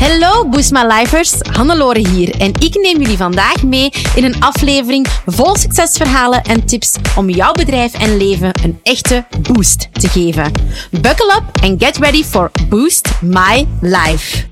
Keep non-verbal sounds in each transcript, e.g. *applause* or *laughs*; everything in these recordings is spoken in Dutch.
Hallo Boost My Lifers, Hannelore hier en ik neem jullie vandaag mee in een aflevering vol succesverhalen en tips om jouw bedrijf en leven een echte boost te geven. Buckle up and get ready for Boost My Life.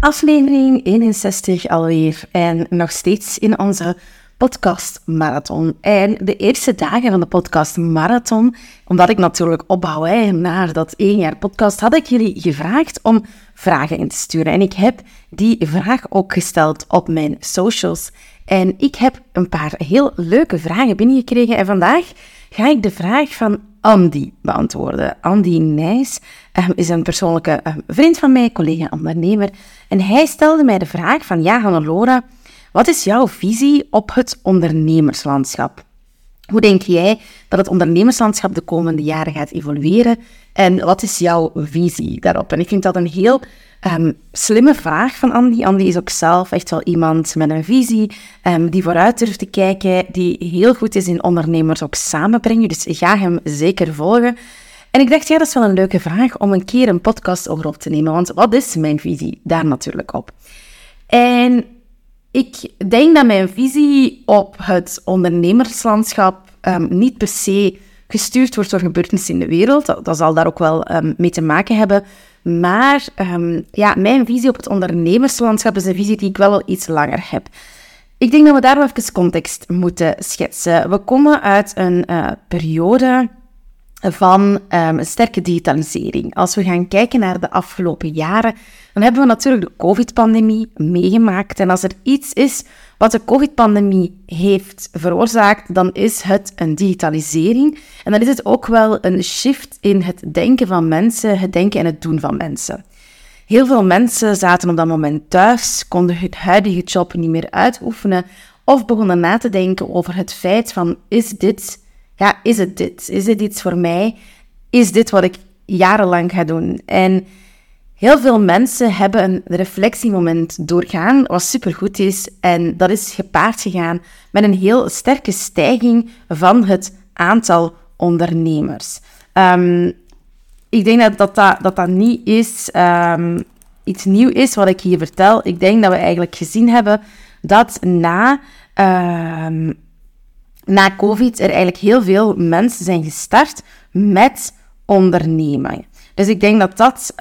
Aflevering 61 alweer en nog steeds in onze podcast marathon. En de eerste dagen van de podcast marathon, omdat ik natuurlijk opbouw hè, naar dat één jaar podcast, had ik jullie gevraagd om vragen in te sturen. En ik heb die vraag ook gesteld op mijn socials. En ik heb een paar heel leuke vragen binnengekregen. En vandaag ga ik de vraag van Andy beantwoorden. Andy Nijs um, is een persoonlijke um, vriend van mij, collega-ondernemer. En hij stelde mij de vraag van, ja Hannelore, wat is jouw visie op het ondernemerslandschap? Hoe denk jij dat het ondernemerslandschap de komende jaren gaat evolueren? En wat is jouw visie daarop? En ik vind dat een heel um, slimme vraag van Andy. Andy is ook zelf echt wel iemand met een visie, um, die vooruit durft te kijken, die heel goed is in ondernemers ook samenbrengen. Dus ga hem zeker volgen. En ik dacht, ja, dat is wel een leuke vraag om een keer een podcast over op te nemen. Want wat is mijn visie daar natuurlijk op? En ik denk dat mijn visie op het ondernemerslandschap um, niet per se gestuurd wordt door gebeurtenissen in de wereld. Dat, zal daar ook wel um, mee te maken hebben. Maar um, ja, mijn visie op het ondernemerslandschap is een visie die ik wel al iets langer heb. Ik denk dat we daar wel even context moeten schetsen. We komen uit een uh, periode van um, sterke digitalisering. Als we gaan kijken naar de afgelopen jaren, dan hebben we natuurlijk de COVID-pandemie meegemaakt. En als er iets is wat de COVID-pandemie heeft veroorzaakt, dan is het een digitalisering. En dan is het ook wel een shift in het denken van mensen, het denken en het doen van mensen. Heel veel mensen zaten op dat moment thuis, konden hun huidige job niet meer uitoefenen of begonnen na te denken over het feit van is dit, ja, is het dit? Is dit iets voor mij? Is dit wat ik jarenlang ga doen? En Heel veel mensen hebben een reflectiemoment doorgaan, wat supergoed is. En dat is gepaard gegaan met een heel sterke stijging van het aantal ondernemers. Um, ik denk dat dat, dat, dat, niet is, um, iets nieuw is wat ik hier vertel. Ik denk dat we eigenlijk gezien hebben dat na, um, na COVID er eigenlijk heel veel mensen zijn gestart met ondernemen. Dus ik denk dat dat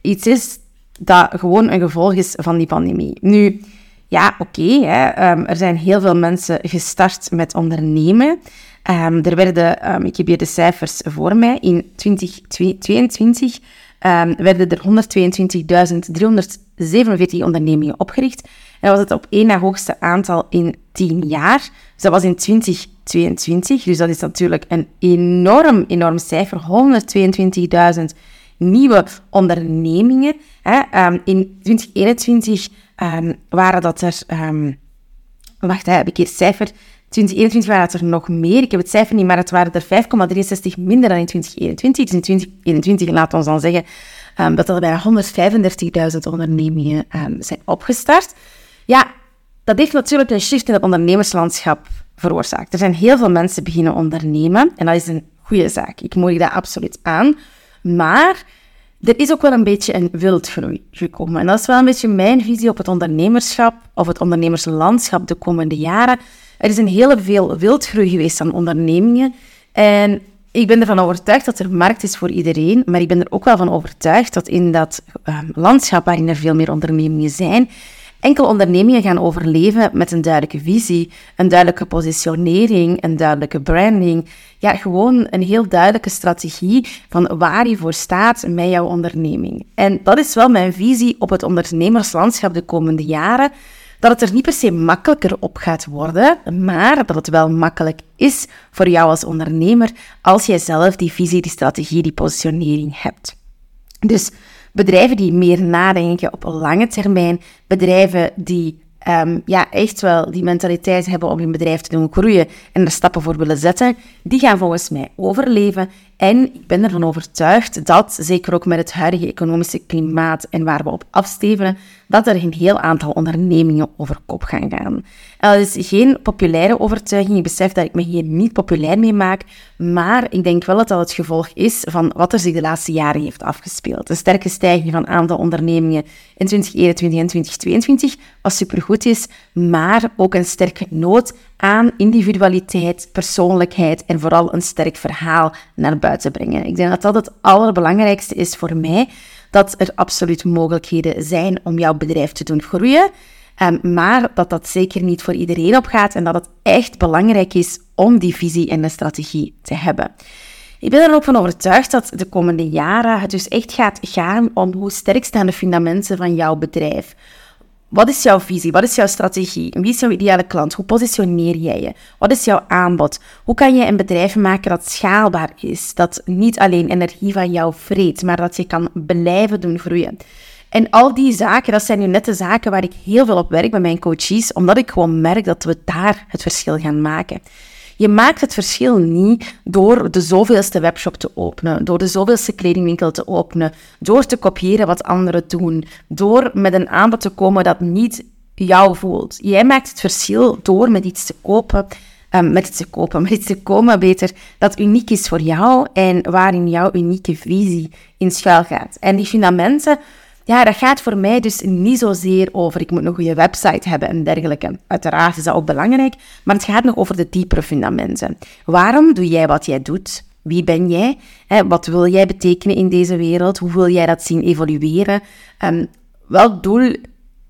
iets is dat gewoon een gevolg is van die pandemie. Nu, ja, oké, um, er zijn heel veel mensen gestart met ondernemen. Um, er werden, ik heb hier de cijfers voor mij, in 2022 werden er 122.347 ondernemingen opgericht. En was het op één na hoogste aantal in 10 jaar. Dus dat was in 2022. Dus dat is natuurlijk een enorm, enorm cijfer. 122.000 nieuwe ondernemingen. Hè. Um, in 2021 um, waren dat er... Um, wacht, hè, heb ik hier cijfer... 2021 waren het er nog meer. Ik heb het cijfer niet, maar het waren er 5,63 minder dan in 2021. Dus in 2021, laat ons dan zeggen, dat er bijna 135.000 ondernemingen zijn opgestart. Ja, dat heeft natuurlijk een shift in het ondernemerslandschap veroorzaakt. Er zijn heel veel mensen beginnen ondernemen en dat is een goede zaak. Ik moedig dat absoluut aan. Maar er is ook wel een beetje een wildgroei gekomen. En dat is wel een beetje mijn visie op het ondernemerschap of het ondernemerslandschap de komende jaren. Er is een hele veel wildgroei geweest aan ondernemingen. En ik ben ervan overtuigd dat er markt is voor iedereen, maar ik ben er ook wel van overtuigd dat in dat um, landschap waarin er veel meer ondernemingen zijn, enkel ondernemingen gaan overleven met een duidelijke visie, een duidelijke positionering, een duidelijke branding. Ja, gewoon een heel duidelijke strategie van waar je voor staat met jouw onderneming. En dat is wel mijn visie op het ondernemerslandschap de komende jaren. Dat het er niet per se makkelijker op gaat worden, maar dat het wel makkelijk is voor jou als ondernemer als jij zelf die visie, die strategie, die positionering hebt. Dus bedrijven die meer nadenken op lange termijn, bedrijven die um, ja, echt wel die mentaliteit hebben om hun bedrijf te doen groeien en er stappen voor willen zetten, die gaan volgens mij overleven En ik ben ervan overtuigd dat, zeker ook met het huidige economische klimaat en waar we op afstevenen, dat er een heel aantal ondernemingen over kop gaan gaan. dat is geen populaire overtuiging. Ik besef dat ik me hier niet populair mee maak. Maar ik denk wel dat dat het gevolg is van wat er zich de laatste jaren heeft afgespeeld. Een sterke stijging van aantal ondernemingen in 2021 en 2022, wat supergoed is. Maar ook een sterke nood aan individualiteit, persoonlijkheid en vooral een sterk verhaal naar buiten brengen. Ik denk dat dat het allerbelangrijkste is voor mij dat er absoluut mogelijkheden zijn om jouw bedrijf te doen groeien. Um, maar dat dat zeker niet voor iedereen opgaat en dat het echt belangrijk is om die visie en de strategie te hebben. Ik ben er ook van overtuigd dat de komende jaren het dus echt gaat gaan om hoe sterk staan de fundamenten van jouw bedrijf. Wat is jouw visie? Wat is jouw strategie? Wie is jouw ideale klant? Hoe positioneer jij je? Wat is jouw aanbod? Hoe kan je een bedrijf maken dat schaalbaar is? Dat niet alleen energie van jou vreet, maar dat je kan blijven doen groeien. En al die zaken, dat zijn nu net de zaken waar ik heel veel op werk bij mijn coaches, omdat ik gewoon merk dat we daar het verschil gaan maken. Je maakt het verschil niet door de zoveelste webshop te openen, door de zoveelste kledingwinkel te openen, door te kopiëren wat anderen doen, door met een aanbod te komen dat niet jou voelt. Jij maakt het verschil door met iets te kopen, um, met iets te kopen, *laughs* met iets te komen beter, dat uniek is voor jou en waarin jouw unieke visie in schuil gaat. En die fundamenten, ja, dat gaat voor mij dus niet zozeer over ik moet een goede website hebben en dergelijke. Uiteraard is dat ook belangrijk, maar het gaat nog over de diepere fundamenten. Waarom doe jij wat jij doet? Wie ben jij? Wat wil jij betekenen in deze wereld? Hoe wil jij dat zien evolueren? Um, welk doel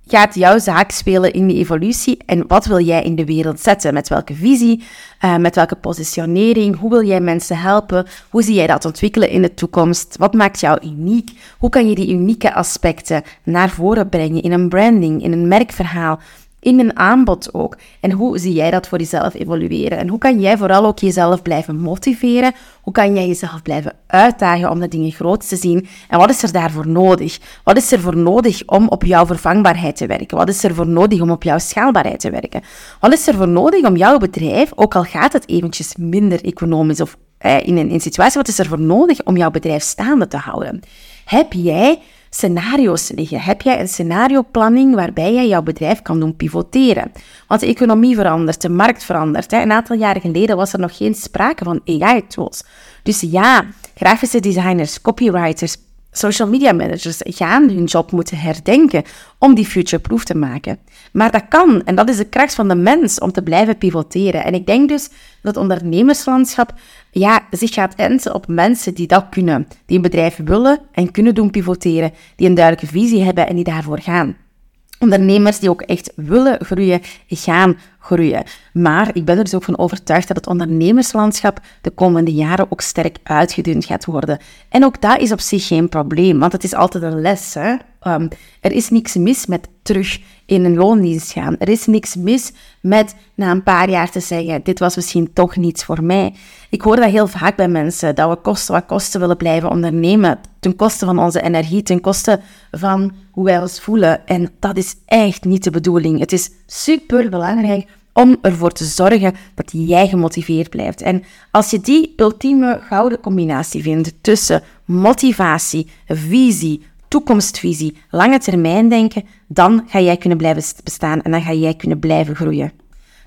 gaat jouw zaak spelen in die evolutie en wat wil jij in de wereld zetten? Met welke visie, uh, met welke positionering? Hoe wil jij mensen helpen? Hoe zie jij dat ontwikkelen in de toekomst? Wat maakt jou uniek? Hoe kan je die unieke aspecten naar voren brengen in een branding, in een merkverhaal? In een aanbod ook. En hoe zie jij dat voor jezelf evolueren? En hoe kan jij vooral ook jezelf blijven motiveren? Hoe kan jij jezelf blijven uitdagen om de dingen groot te zien? En wat is er daarvoor nodig? Wat is er voor nodig om op jouw vervangbaarheid te werken? Wat is er voor nodig om op jouw schaalbaarheid te werken? Wat is er voor nodig om jouw bedrijf, ook al gaat het eventjes minder economisch of eh, in een situatie, wat is er voor nodig om jouw bedrijf staande te houden? Heb jij scenario's liggen? Heb jij een scenarioplanning waarbij jij jouw bedrijf kan doen pivoteren? Want de economie verandert, de markt verandert. Hè. Een aantal jaren geleden was er nog geen sprake van AI-tools. Dus ja, grafische designers, copywriters, social media managers gaan hun job moeten herdenken om die future-proof te maken. Maar dat kan, en dat is de kracht van de mens om te blijven pivoteren. En ik denk dus dat het ondernemerslandschap ja, zich gaat enten op mensen die dat kunnen, die een bedrijf willen en kunnen doen pivoteren, die een duidelijke visie hebben en die daarvoor gaan. Ondernemers die ook echt willen groeien, gaan groeien. Maar ik ben er dus ook van overtuigd dat het ondernemerslandschap de komende jaren ook sterk uitgedund gaat worden. En ook dat is op zich geen probleem, want het is altijd een les. Hè? Um, er is niks mis met terug in een loondienst gaan. Er is niks mis met na een paar jaar te zeggen: dit was misschien toch niets voor mij. Ik hoor dat heel vaak bij mensen, dat we kosten wat kosten willen blijven ondernemen, ten koste van onze energie, ten koste van hoe wij ons voelen. En dat is echt niet de bedoeling. Het is super belangrijk om ervoor te zorgen dat jij gemotiveerd blijft. En als je die ultieme gouden combinatie vindt tussen motivatie, visie, toekomstvisie, lange termijn denken, dan ga jij kunnen blijven bestaan en dan ga jij kunnen blijven groeien.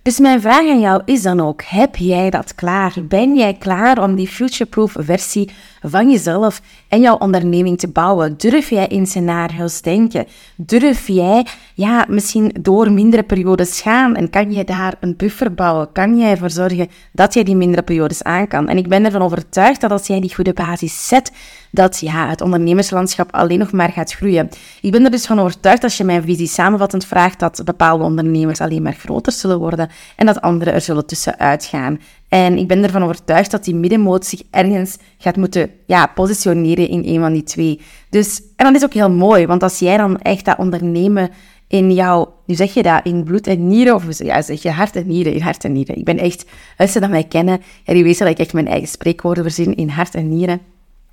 Dus mijn vraag aan jou is dan ook: heb jij dat klaar? Ben jij klaar om die future-proof versie van jezelf en jouw onderneming te bouwen? Durf jij in scenario's denken? Durf jij ja, misschien door mindere periodes gaan en kan jij daar een buffer bouwen? Kan jij ervoor zorgen dat jij die mindere periodes aan kan? En ik ben ervan overtuigd dat als jij die goede basis zet, dat ja, het ondernemerslandschap alleen nog maar gaat groeien. Ik ben er dus van overtuigd als je mijn visie samenvattend vraagt dat bepaalde ondernemers alleen maar groter zullen worden en dat andere er zullen tussenuit gaan. En ik ben ervan overtuigd dat die middenmoot zich ergens gaat moeten ja, positioneren in een van die twee. Dus, en dat is ook heel mooi, want als jij dan echt dat ondernemen in jouw, nu zeg je dat, in bloed en nieren, of ja, zeg je hart en nieren, in hart en nieren. Ik ben echt, als ze dat mij kennen, ja, die weten dat ik echt mijn eigen spreekwoorden verzin in hart en nieren.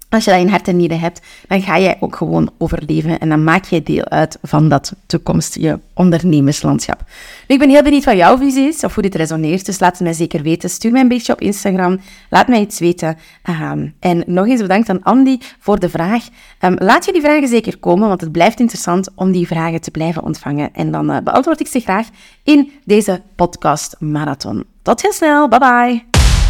Als je dat in hart en nieren hebt, dan ga jij ook gewoon overleven en dan maak jij deel uit van dat toekomstige ondernemerslandschap. Nu, ik ben heel benieuwd wat jouw visie is of hoe dit resoneert, dus laat het mij zeker weten. Stuur mij een beetje op Instagram, laat mij iets weten. Um, en nog eens bedankt aan Andy voor de vraag. Um, laat je die vragen zeker komen, want het blijft interessant om die vragen te blijven ontvangen. En dan uh, beantwoord ik ze graag in deze podcast marathon. Tot heel snel, bye bye!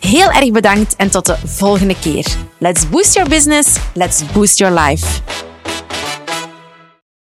Heel erg bedankt en tot de volgende keer. Let's boost your business, let's boost your life.